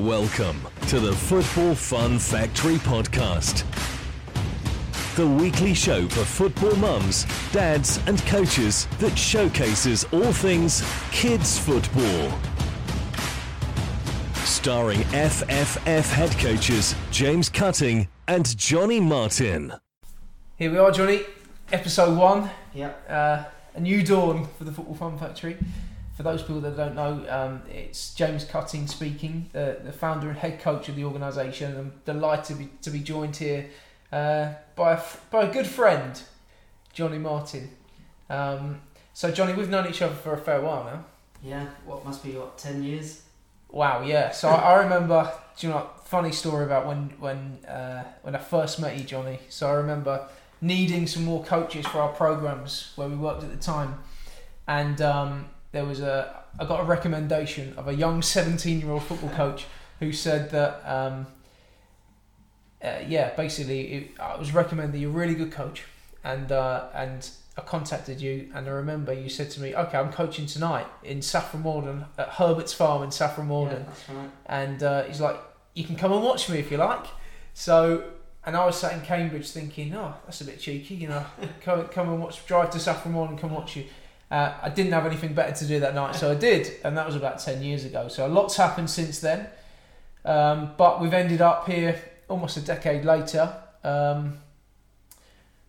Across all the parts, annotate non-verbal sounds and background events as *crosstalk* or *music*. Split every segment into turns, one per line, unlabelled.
Welcome to the Football Fun Factory podcast. The weekly show for football mums, dads, and coaches that showcases all things kids football. Starring FFF head coaches James Cutting and Jonny Martin.
Here we are, Jonny. Episode one.
Yep.
Uh, a new dawn for the Football Fun Factory. For those people that don't know, um, it's James Cutting speaking, the, the founder and head coach of the organisation. I'm delighted to be, to be joined here uh, by, a, by a good friend, Jonny Martin. Um, so, Jonny, we've known each other for a fair while now.
Yeah. What must be what ten years?
Wow, yeah. So I, I remember, do you know, funny story about when when uh, when I first met you, Jonny. So I remember needing some more coaches for our programs where we worked at the time, and um, there was a I got a recommendation of a young seventeen year old football coach who said that. Um, uh, yeah, basically, it, I was recommended you're a really good coach, and uh, and I contacted you, and I remember you said to me, "Okay, I'm coaching tonight in Saffron Walden at Herbert's Farm in Saffron Walden,"
Yeah, right.
and uh, he's like, "You can come and watch me if you like." So, and I was sat in Cambridge thinking, "Oh, that's a bit cheeky, you know, *laughs* come come and watch, drive to Saffron Walden, come watch you." Uh, I didn't have anything better to do that night, so I did, and that was about ten years ago. So a lot's happened since then, um, but we've ended up here almost a decade later, um,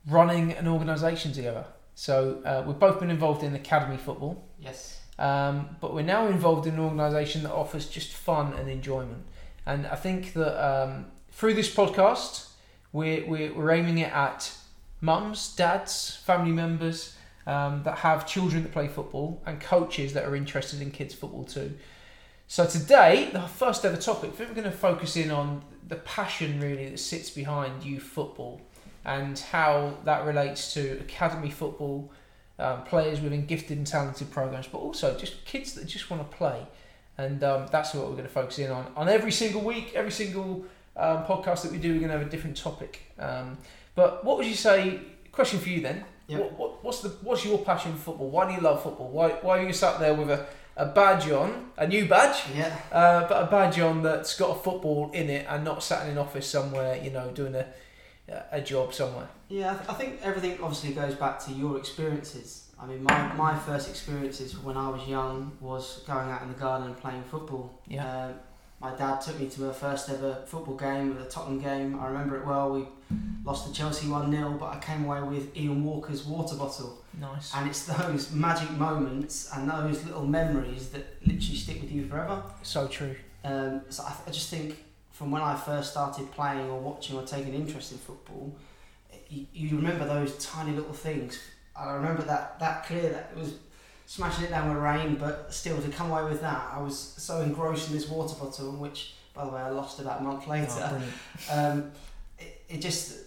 running an organisation together. So uh, we've both been involved in academy football.
Yes.
Um, but we're now involved in an organisation that offers just fun and enjoyment. And I think that um, through this podcast, we're, we're, we're aiming it at mums, dads, family members um, that have children that play football and coaches that are interested in kids' football too. So today, the first ever topic, we're going to focus in on the passion really that sits behind youth football and how that relates to academy football, um, players within gifted and talented programs, but also just kids that just want to play. And um, that's what we're going to focus in on. On every single week, every single um, podcast that we do, we're going to have a different topic. Um, but what would you say? Question for you then.
Yep.
What, what, what's the what's your passion for football? Why do you love football? Why why are you sat there with a, a badge on, a new badge,
Yeah.
uh, but a badge on that's got a football in it, and not sat in an office somewhere, you know, doing a a job somewhere.
Yeah. I, th- I think everything obviously goes back to your experiences. I mean, my, my first experiences when I was young was going out in the garden and playing football.
Yeah.
Um, my dad took me to my first ever football game, the Tottenham game. I remember it well. We lost to Chelsea 1 0, but I came away with Ian Walker's water bottle.
Nice.
And it's those magic moments and those little memories that literally stick with you forever.
So true.
Um, so I, I just think from when I first started playing or watching or taking interest in football, you, you remember those tiny little things. I remember that that clear that it was smashing it down with rain, but still to come away with that, I was so engrossed in this water bottle, which by the way I lost about a month
Oh,
later.
brilliant. *laughs*
um, it, it just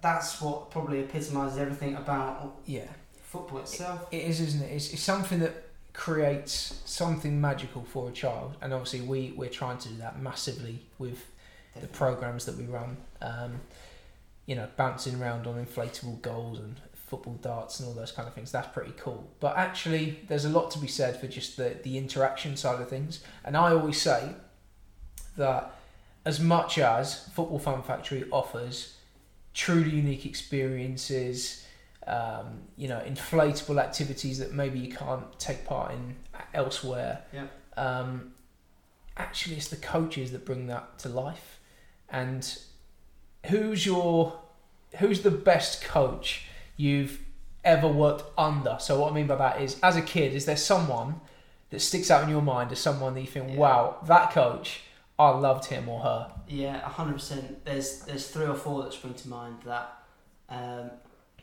that's what probably epitomises everything about
Yeah.
football itself.
It is, isn't it? It's, it's something that creates something magical for a child, and obviously we we're trying to do that massively with the programs that we run. Um, you know, bouncing around on inflatable goals and football darts and all those kind of things. That's pretty cool. But actually, there's a lot to be said for just the the interaction side of things. And I always say that as much as Football Fun Factory offers truly unique experiences, um, you know, inflatable activities that maybe you can't take part in elsewhere.
Yeah.
Um, actually, it's the coaches that bring that to life. And who's your, who's the best coach you've ever worked under? So what I mean by that is, as a kid, is there someone that sticks out in your mind as someone that you think,
Yeah.
wow, that coach, I loved him or her.
Yeah, hundred percent. There's there's three or four that spring to mind that. Um,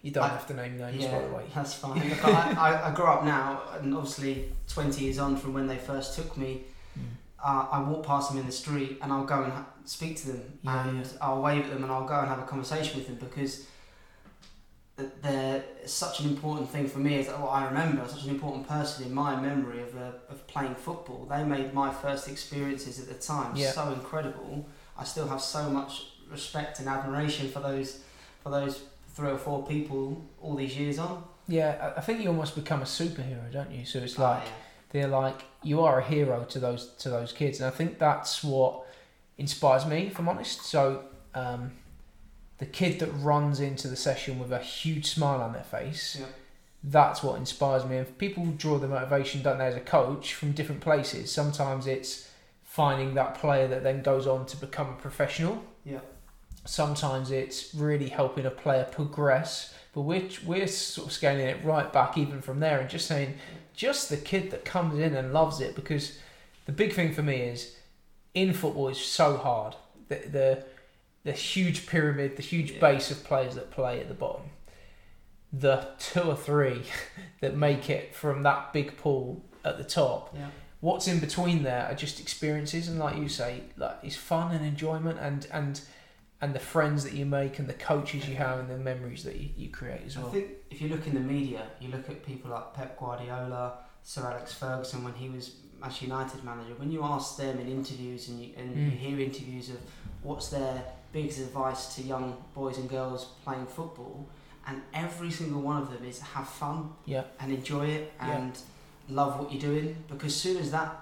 You don't
I-
have to name names,
yeah,
by the way.
that's fine. Look, I, I, I grew up now, and obviously twenty years on from when they first took me,
Mm.
uh, I walk past them in the street and I'll go and ha- speak to them
Yeah,
and I'll wave at them and I'll go and have a conversation with them because th- they're such an important thing for me. Is what I remember, such an important person in my memory of, uh, of playing football. They made my first experiences at the time
Yeah.
so incredible. I still have so much respect and admiration for those for those three or four people all these years on.
Yeah, I think you almost become a superhero, don't you? So it's
Oh,
like
yeah.
they're like you are a hero to those to those kids, and I think that's what inspires me, if I'm honest. So, um, the kid that runs into the session with a huge smile on their face,
Yeah.
that's what inspires me. And people draw the motivation, don't they, as a coach from different places. Sometimes it's finding that player that then goes on to become a professional.
Yeah.
Sometimes it's really helping a player progress. But we're, we're sort of scaling it right back even from there and just saying, just the kid that comes in and loves it because the big thing for me is in football it's so hard. The the, the huge pyramid, the huge
Yeah.
base of players that play at the bottom. The two or three *laughs* that make it from that big pool at the top.
Yeah.
What's in between there are just experiences and like you say, like it's fun and enjoyment and and and the friends that you make and the coaches you have and the memories that you, you create as well.
I think if you look in the media, you look at people like Pep Guardiola, Sir Alex Ferguson when he was Manchester United manager. When you ask them in interviews and you, and you
Mm.
hear interviews of what's their biggest advice to young boys and girls playing football, and every single one of them is have fun
Yeah.
and enjoy it
Yeah.
and love what you're doing. Because as soon as that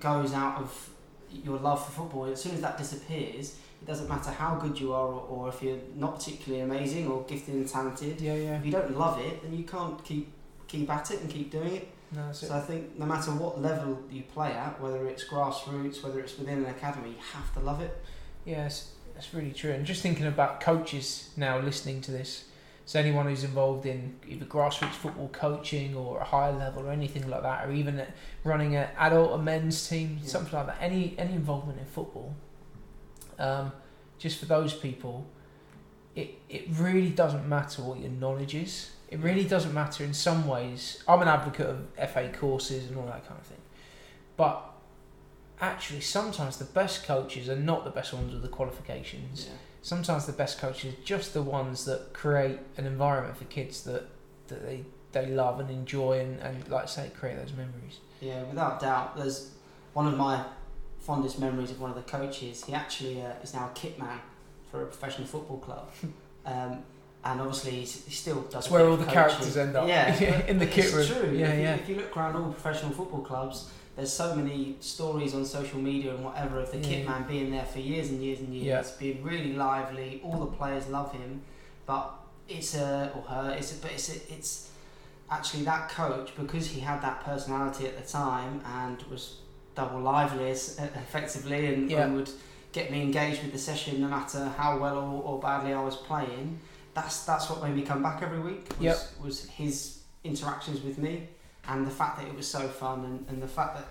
goes out of your love for football, as soon as that disappears, it doesn't matter how good you are or, or if you're not particularly amazing or gifted and talented
Yeah, yeah.
if you don't love it, then you can't keep keep at it and keep doing it.
No, that's it.
So I think no matter what level you play at, whether it's grassroots, whether it's within an academy, you have to love it.
Yes, that's really true. And just thinking about coaches now listening to this, so anyone who's involved in either grassroots football coaching or a higher level or anything like that, or even running an adult or men's team,
Yeah.
something like that, any any involvement in football, um, just for those people, it it really doesn't matter what your knowledge is. It really doesn't matter in some ways. I'm an advocate of FA courses and all that kind of thing, but actually sometimes the best coaches are not the best ones with the qualifications. Sometimes the best coaches are just the ones that create an environment for kids that, that they, they love and enjoy and, and like I say create those memories.
Yeah, without doubt. There's one of my fondest memories of one of the coaches. He actually uh, is now a kit man for a professional football club. *laughs* um, and obviously, he's, he still does.
That's where all the
coaching.
characters end up.
Yeah, *laughs*
in the kit room.
True.
Yeah,
if,
yeah.
You, if you look around all professional football clubs, there's so many stories on social media and whatever of the
Yeah.
kit man being there for years and years and years,
Yeah.
being really lively. All the players love him, but it's a or her. It's a, but it's a, it's actually that coach because he had that personality at the time and was double lively *laughs* effectively and,
Yeah.
and would get me engaged with the session no matter how well or, or badly I was playing. That's that's what made me come back every week. Was,
Yep.
was his interactions with me and the fact that it was so fun and, and the fact that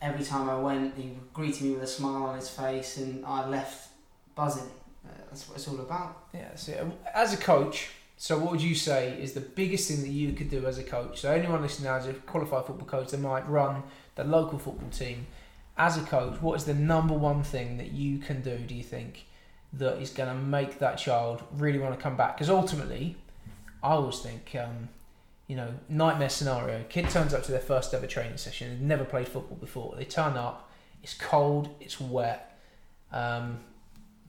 every time I went he greeted me with a smile on his face and I left buzzing. Uh, that's what it's all about.
Yeah, that's it. As a coach, so what would you say is the biggest thing that you could do as a coach? So anyone listening now as a qualified football coach, they might run the local football team. As a coach, what is the number one thing that you can do? Do you think that is going to make that child really want to come back? Because ultimately, I always think, um, you know, nightmare scenario. Kid turns up to their first ever training session. They've never played football before. They turn up. It's cold. It's wet. Um,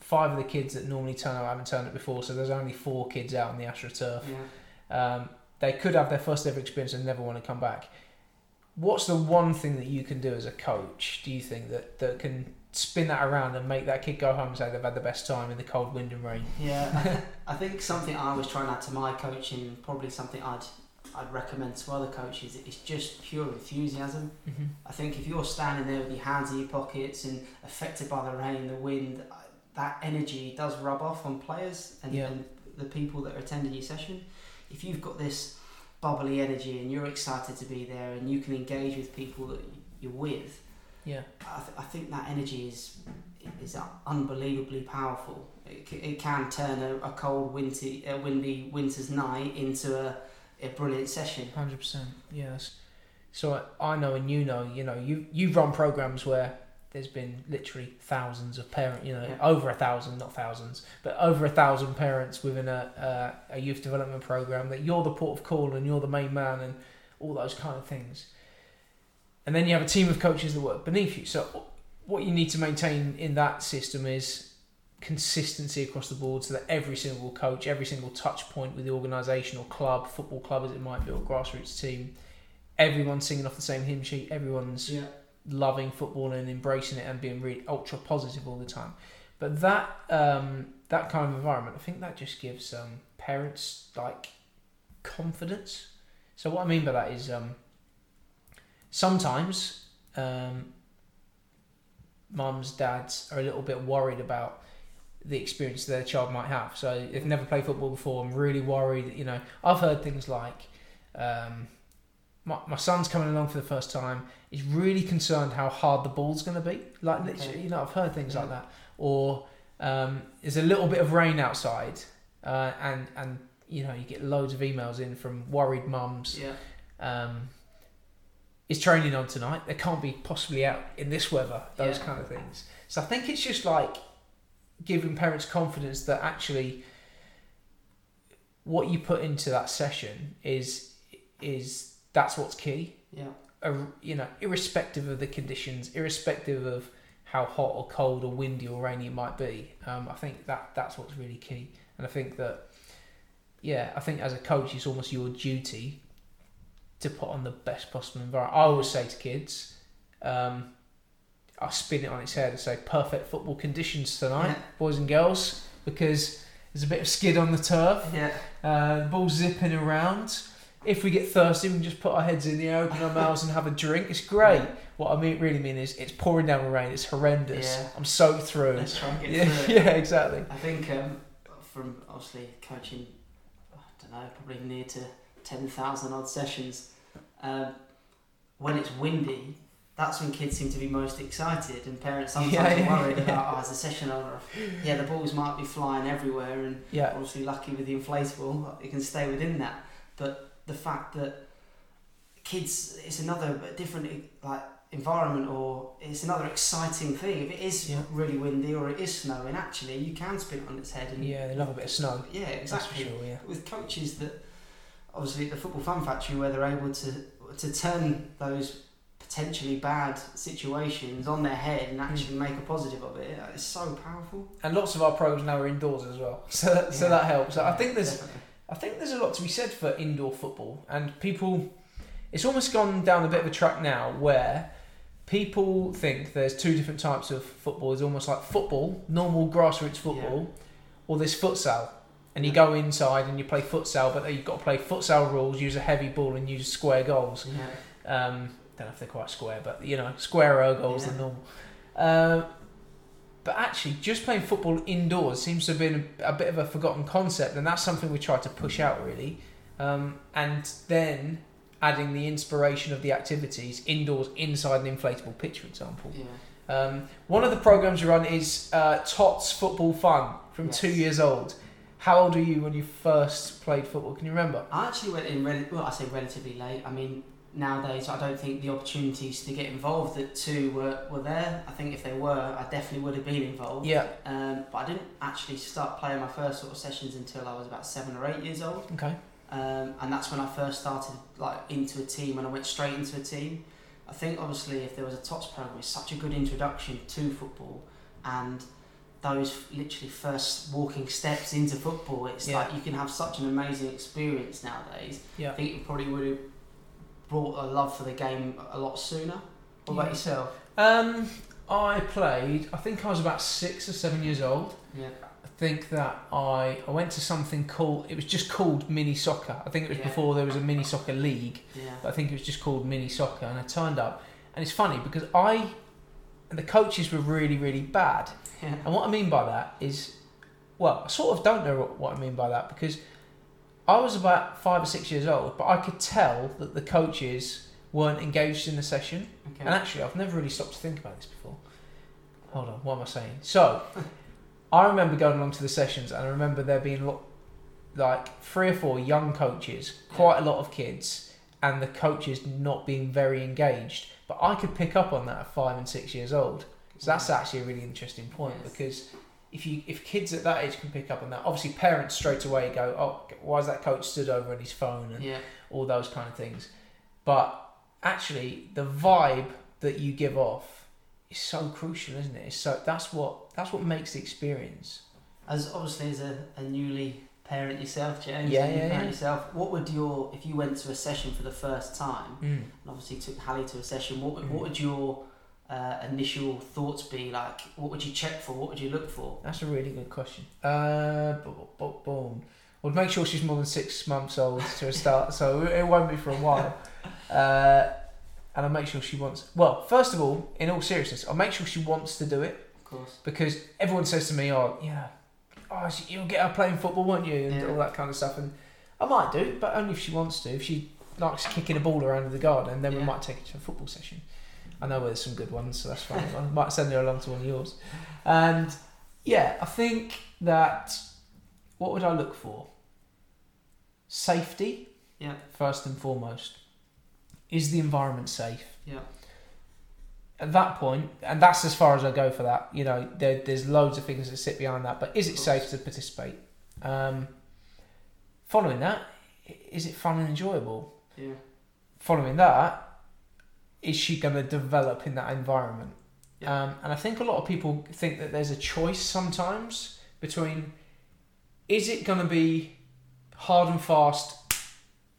five of the kids that normally turn up haven't turned up before, so there's only four kids out on the AstroTurf.
Yeah.
Um, they could have their first ever experience and never want to come back. What's the one thing that you can do as a coach? Do you think that that can spin that around and make that kid go home and say they've had the best time in the cold wind and rain?
Yeah, I, th- *laughs* I think something I was trying add to my coaching, probably something I'd I'd recommend to other coaches, is just pure enthusiasm.
Mm-hmm.
I think if you're standing there with your hands in your pockets and affected by the rain, the wind, that energy does rub off on players and,
Yeah.
and the people that are attending your session. If you've got this bubbly energy and you're excited to be there and you can engage with people that you're with,
Yeah,
I, th- I think that energy is is unbelievably powerful. It, c- it can turn a, a cold, windy, a windy winter's night into a, a brilliant session.
hundred percent. Yes. So I I know, and you know, you know, you you've run programs where there's been literally thousands of parents, you know,
Yeah.
over a thousand, not thousands, but over a thousand parents within a, a a youth development program. That you're the port of call and you're the main man and all those kind of things. And then you have a team of coaches that work beneath you. So what you need to maintain in that system is consistency across the board so that every single coach, every single touch point with the organisation or club, football club as it might be, or grassroots team, everyone's singing off the same hymn sheet, everyone's
Yeah.
loving football and embracing it and being really ultra positive all the time. But that um, that kind of environment, I think that just gives um, parents like confidence. So what I mean by that is um, sometimes um, mums, dads are a little bit worried about the experience their child might have. So they've never played football before. I'm really worried. You know, I've heard things like. Um, my, my son's coming along for the first time. He's really concerned how hard the ball's going to be. Like,
Okay.
literally, you know, I've heard things like that. Or um, there's a little bit of rain outside, uh, and and you know you get loads of emails in from worried mums.
Yeah.
Um, is training on tonight? They can't be possibly out in this weather. Those
Yeah.
kind of things. So I think it's just like giving parents confidence that actually what you put into that session is is that's what's key
Yeah.
uh, you know, irrespective of the conditions, irrespective of how hot or cold or windy or rainy it might be, um, I think that that's what's really key. And I think that, yeah, I think as a coach, it's almost your duty to put on the best possible environment. I always say to kids, um, I spin it on its head and say perfect football conditions tonight,
Yeah.
boys and girls, because there's a bit of skid on the turf.
Yeah.
Uh, the ball's zipping around. If we get thirsty, we can just put our heads in the air, open our *laughs* mouths, and have a drink. It's great. What I mean, really mean is, it's pouring down rain. It's horrendous.
Yeah.
I'm soaked through.
Let's try and get
Yeah,
through it.
yeah, exactly.
I think um, from obviously coaching, I don't know, probably near to 10,000 odd sessions, um, when it's windy, that's when kids seem to be most excited and parents sometimes
Yeah, yeah,
are worried
yeah.
about, oh, as a session owner, yeah, the balls might be flying everywhere and
Yeah,
obviously lucky with the inflatable, it can stay within that. But the fact that kids, it's another different like environment or it's another exciting thing. If it is really windy or it is snowing, actually you can spin it on its head and
yeah, they love a bit of snow.
yeah,
That's for
exactly.
sure. Yeah,
With coaches that obviously at the Football Fun Factory where they're able to to turn those potentially bad situations on their head and actually make a positive of it, it's so powerful.
and lots of our programs now are indoors as well, *laughs* so that, so that helps. I think there's
Definitely.
I think there's a lot to be said for indoor football, and people. It's almost gone down a bit of a track now where people think there's two different types of football. It's almost like football, normal grassroots football, or this futsal. And you
Yeah.
go inside and you play futsal, but you've got to play futsal rules, use a heavy ball, and use square goals.
Yeah.
Um, don't know if they're quite square, but you know, squarer goals than normal. Uh, but actually, just playing football indoors seems to have been a, a bit of a forgotten concept, and that's something we try to push out really. Um, and then adding the inspiration of the activities indoors inside an inflatable pitch, for example.
Yeah.
Um, one of the programs you run is uh, Tots Football Fun from
Yes.
two years old. How old were you when you first played football? Can you remember?
I actually went in, well, I say relatively late. I mean, nowadays I don't think the opportunities to get involved at two were, were there. I think if they were, I definitely would have been involved.
Yeah.
Um, but I didn't actually start playing my first sort of sessions until I was about seven or eight years old.
Okay.
Um, and that's when I first started like into a team and I went straight into a team. I think obviously if there was a TOTS program, it's such a good introduction to football and those literally first walking steps into football. It's
Yeah.
like you can have such an amazing experience nowadays.
Yeah.
I think it probably would have brought a love for the game a lot sooner. What
Yeah.
about yourself?
Um, I played. I think I was about six or seven years old.
Yeah.
I think that I I went to something called. It was just called mini soccer. I think it was
Yeah.
before there was a mini soccer league.
Yeah.
But I think it was just called mini soccer, and I turned up. And it's funny because I and the coaches were really really bad.
Yeah.
And what I mean by that is, well, I sort of don't know what, what I mean by that because I was about five or six years old, but I could tell that the coaches weren't engaged in the session.
Okay.
And actually, I've never really stopped to think about this before. Hold on, what am I saying? So, *laughs* I remember going along to the sessions, and I remember there being lo- like three or four young coaches, quite a lot of kids, and the coaches not being very engaged. But I could pick up on that at five and six years old. So that's actually a really interesting point
Yes.
because if you if kids at that age can pick up on that, obviously parents straight away go, oh, why is that coach stood over on his phone and
Yeah.
all those kind of things. But actually, the vibe that you give off is so crucial, isn't it? It's so that's what that's what makes the experience.
As obviously as a, a newly parent yourself, James,
Yeah, yeah,
parent
yeah.
yourself, what would your if you went to a session for the first time
Mm.
and obviously took Hallie to a session, what would,
Mhm.
what would your uh, initial thoughts be? Like, what would you check for? What would you look for?
That's a really good question. Uh, bo- bo- boom. Well, make sure she's more than six months old to a start, so it won't be for a while. *laughs* Uh, and I'll make sure she wants. Well, first of all, in all seriousness, I'll make sure she wants to do it
Of course.
because everyone says to me, "Oh, yeah, oh, you'll get her playing football, won't you?" and
Yeah.
all that kind of stuff. And I might do, but only if she wants to. If she likes kicking a ball around in the garden, then we might take her to a football session. I know where there's some good ones, so that's fine. I might send her along to one of yours. And yeah, I think that what would I look for? Safety,
Yeah.
first and foremost. Is the environment safe?
Yeah.
At that point, and that's as far as I go for that. You know, there, there's loads of things that sit behind that, but is it safe to participate? Um, following that, is it fun and enjoyable?
Yeah.
Following that, is she going to develop in that environment?
Yeah.
Um, and I think a lot of people think that there's a choice sometimes between is it going to be hard and fast,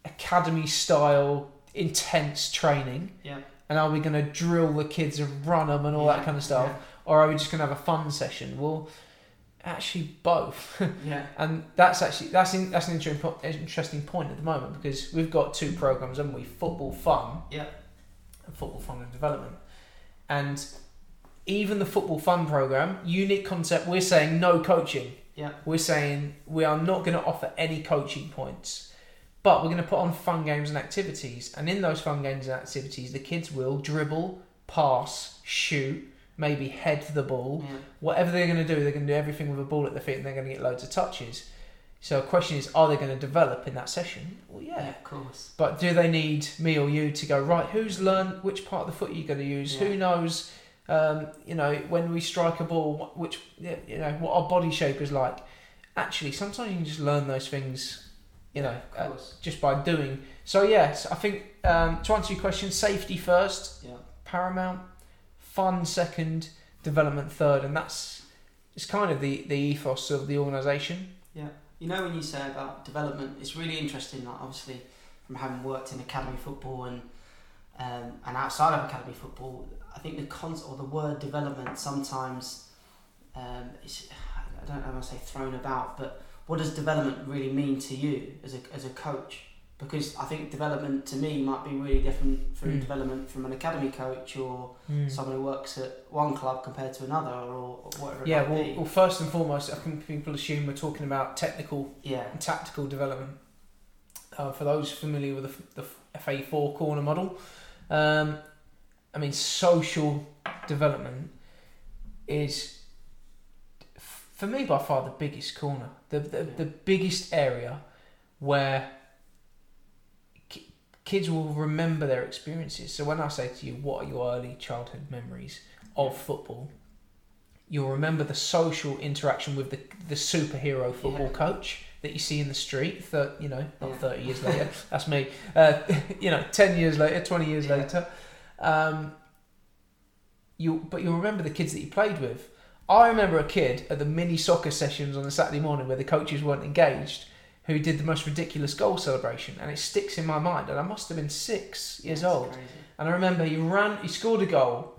academy style, intense training?
Yeah.
And are we going to drill the kids and run them and all that kind of stuff? Or are we just going to have a fun session? Well, actually, both.
Yeah. *laughs* yeah.
And that's actually that's in, that's an interesting interesting point at the moment because we've got two programs, haven't we? Football fun
Yeah.
And football fun and development. And even the football fun program, unique concept. We're saying no coaching.
Yeah.
We're saying we are not going to offer any coaching points, but we're going to put on fun games and activities. And in those fun games and activities, the kids will dribble, pass, shoot, maybe head the ball
Yeah.
whatever they're going to do, they're going to do everything with a ball at their feet and they're going to get loads of touches. So the question is, are they going to develop in that session? Well, yeah.
Of course.
But do they need me or you to go, right, who's learned which part of the foot you're going to use?
Yeah.
Who knows, um, you know, when we strike a ball, which, you know, what our body shape is like? Actually, sometimes you can just learn those things, you know, uh, just by doing. So, yes, I think um, to answer your question, safety first,
Yeah.
paramount, fun second, development third, and that's it's kind of the, the ethos of the organisation.
You know when you say about development, it's really interesting. Like obviously, from having worked in academy football and um, and outside of academy football, I think the concept or the word development sometimes um, is I don't know how to say thrown about, but what does development really mean to you as a as a coach? Because I think development to me might be really different from
Mm.
development from an academy coach or someone who works at one club compared to another or, or whatever it
Yeah,
might
well, well, first and foremost, I think people assume we're talking about technical
yeah,
and tactical development. Uh, for those familiar with the, the FA4 corner model, um, I mean, social development is, for me, by far the biggest corner, the, the, the biggest area where kids will remember their experiences. So when I say to you, what are your early childhood memories of football? You'll remember the social interaction with the, the superhero football
Yeah.
coach that you see in the street. Thir- you know, not
Yeah.
thirty years *laughs* later. that's me. Uh, *laughs* you know, ten years later, twenty years
Yeah.
later. Um, you, but you'll remember the kids that you played with. I remember a kid at the mini soccer sessions on a Saturday morning where the coaches weren't engaged, who did the most ridiculous goal celebration, and it sticks in my mind. And I must have been six years
That's
old.
crazy.
And I remember he ran, he scored a goal,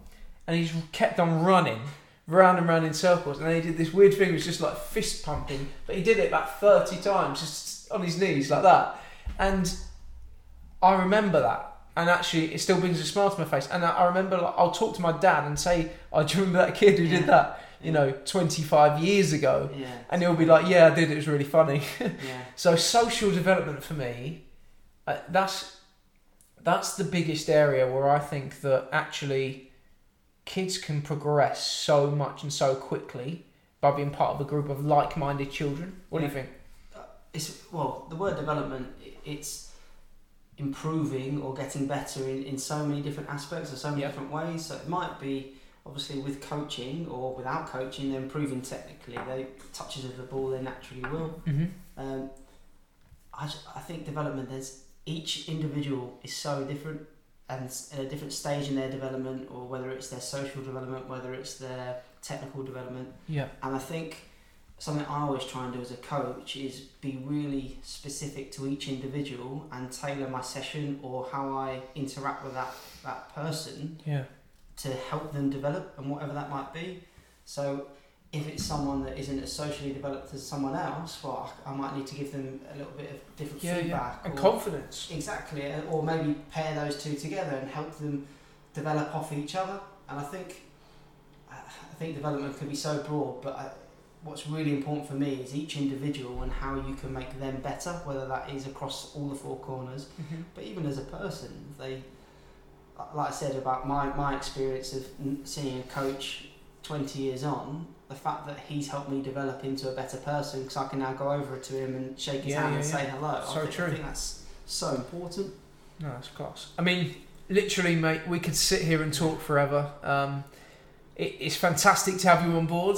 and he just kept on running round and round in circles. And then he did this weird thing, it was just like fist pumping, but he did it about 30 times, just on his knees like that. And I remember that. And actually, it still brings a smile to my face. And I, I remember, like, I'll talk to my dad and say, "Oh, do remember that kid who
Yeah.
did that? You know, 25 years ago."
Yeah.
And he'll be like, "Yeah, I did. It was really funny." *laughs*
yeah.
So social development for me, uh, that's that's the biggest area where I think that actually kids can progress so much and so quickly by being part of a group of like-minded children. What do you think?
It's well, the word development. It's improving or getting better in, in so many different aspects or so many
Yeah.
different ways. So it might be obviously with coaching or without coaching, they're improving technically. They touches of the ball, they naturally will.
Mm-hmm.
Um, I, I think development. There's each individual is so different and at a different stage in their development, or whether it's their social development, whether it's their technical development.
Yeah.
And I think something I always try and do as a coach is be really specific to each individual and tailor my session or how I interact with that, that person
Yeah.
To help them develop and whatever that might be. So if it's someone that isn't as socially developed as someone else, well, I might need to give them a little bit of different
Yeah, yeah.
feedback.
And
or-
confidence.
Exactly, uh, or maybe pair those two together and help them develop off each other. And I think, I I think development can be so broad, but I, what's really important for me is each individual and how you can make them better, whether that is across all the four corners,
Mm-hmm.
but even as a person, they, like I said about my, my experience of seeing a coach 20 years on, the fact that he's helped me develop into a better person because I can now go over to him and shake his
Yeah,
hand
yeah,
and
yeah.
say hello.
So
I think,
true.
I think that's so important.
No, that's class. I mean, literally, mate, we could sit here and talk forever. Um, it, it's fantastic to have you on board.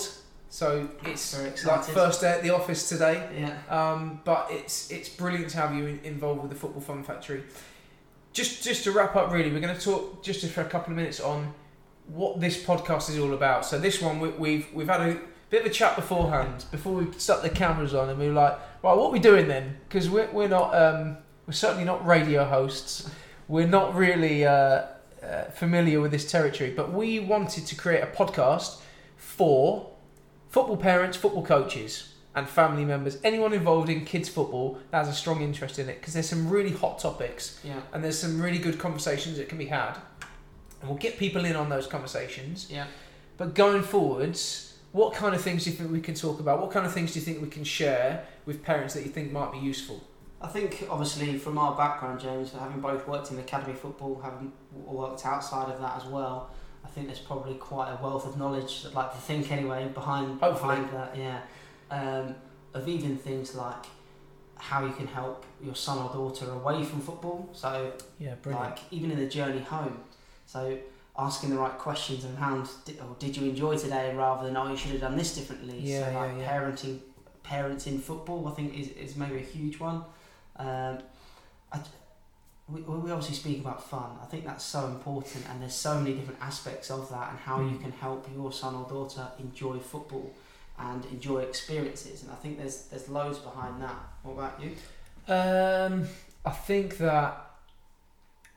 So it's like first day at the office today.
Yeah.
Um, but it's it's brilliant to have you in, involved with the Football Fun Factory. Just just to wrap up, really, we're going to talk just for a couple of minutes on what this podcast is all about. So this one we, we've we've had a bit of a chat beforehand before we stuck the cameras on, and we were like, right, what are we doing then? Because we're we're not um, we're certainly not radio hosts. We're not really uh, uh, familiar with this territory, but we wanted to create a podcast for football parents, football coaches, and family members, anyone involved in kids football that has a strong interest in it, because there's some really hot topics
Yeah.
and there's some really good conversations that can be had, and we'll get people in on those conversations.
Yeah.
But going forwards, what kind of things do you think we can talk about? What kind of things do you think we can share with parents that you think might be useful?
I think obviously from our background, James, having both worked in academy football, having worked outside of that as well, I think there's probably quite a wealth of knowledge. I'd like to think anyway behind
Hopefully.
behind that. Yeah, um, of even things like how you can help your son or daughter away from football. So
Yeah, brilliant.
like even in the journey home. So asking the right questions around, did, or did you enjoy today, rather than oh you should have done this differently.
Yeah,
so
yeah,
like
yeah.
parenting, parents in football, I think is, is maybe a huge one. Um, I, we, we obviously speak about fun. I think that's so important, and there's so many different aspects of that, and how you
Mm.
can help your son or daughter enjoy football and enjoy experiences. And I think there's there's loads behind that. What about you?
Um, I think that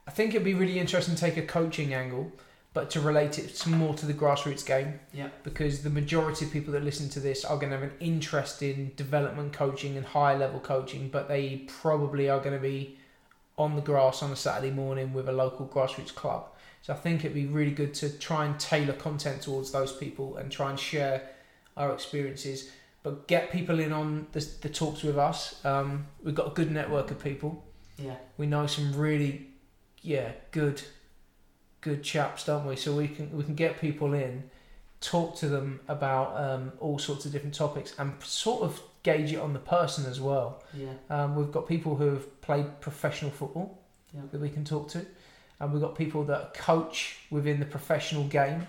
I think it'd be really interesting to take a coaching angle, but to relate it more to the grassroots game.
Yeah.
Because the majority of people that listen to this are going to have an interest in development coaching and high level coaching, but they probably are going to be on the grass on a Saturday morning with a local grassroots club. So I think it'd be really good to try and tailor content towards those people and try and share our experiences, but get people in on the, the talks with us. Um, we've got a good network of people.
Yeah.
We know some really, yeah, good, good chaps, don't we? So we can we can get people in, talk to them about um, all sorts of different topics, and sort of gauge it on the person as well.
Yeah.
Um, we've got people who have played professional football
Yeah.
that we can talk to, and we've got people that coach within the professional game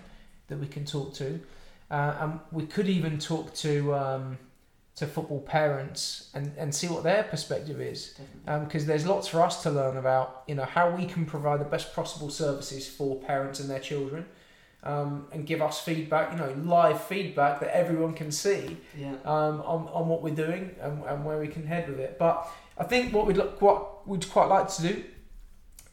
that we can talk to, uh, and we could even talk to um, to football parents and, and see what their perspective is, because there's lots for us to learn about, you know, how we can provide the best possible services for parents and their children. Um, and give us feedback, you know, live feedback that everyone can see
yeah.
um, on, on what we're doing and, and where we can head with it. But I think what we'd look, what we'd quite like to do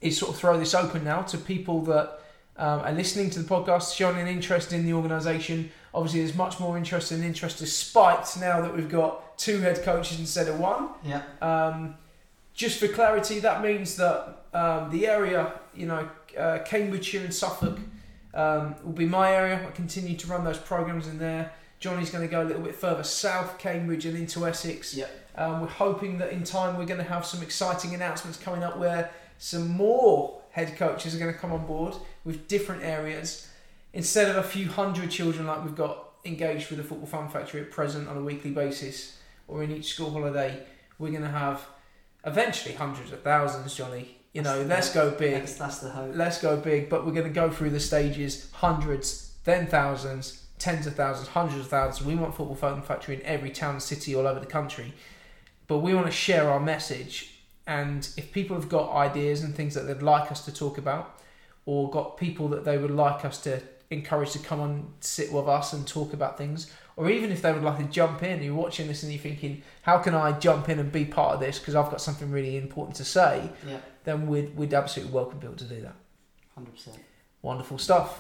is sort of throw this open now to people that um, are listening to the podcast, showing an interest in the organisation. Obviously, there's much more interest and interest is spiked now that we've got two head coaches instead of one.
Yeah.
Um, just for clarity, that means that um, the area, you know, uh, Cambridgeshire and Suffolk um, will be my area. I continue to run those programs in there. Jonny's going to go a little bit further south, Cambridge and into Essex.
Yeah.
Um, we're hoping that in time we're going to have some exciting announcements coming up where some more head coaches are going to come on board with different areas. Instead of a few hundred children like we've got engaged with the Football Fun Factory at present on a weekly basis or in each school holiday, we're going to have eventually hundreds of thousands, Jonny. You know, let's go big.
That's, that's the hope.
Let's go big, but we're going to go through the stages hundreds, then thousands, tens of thousands, hundreds of thousands. We want Football Fun Factory in every town city all over the country, but we want to share our message. And if people have got ideas and things that they'd like us to talk about, or got people that they would like us to encourage to come and sit with us and talk about things, or even if they would like to jump in, you're watching this and you're thinking, how can I jump in and be part of this because I've got something really important to say,
Yeah.
then we'd, we'd absolutely welcome people to do that.
Hundred percent.
Wonderful stuff.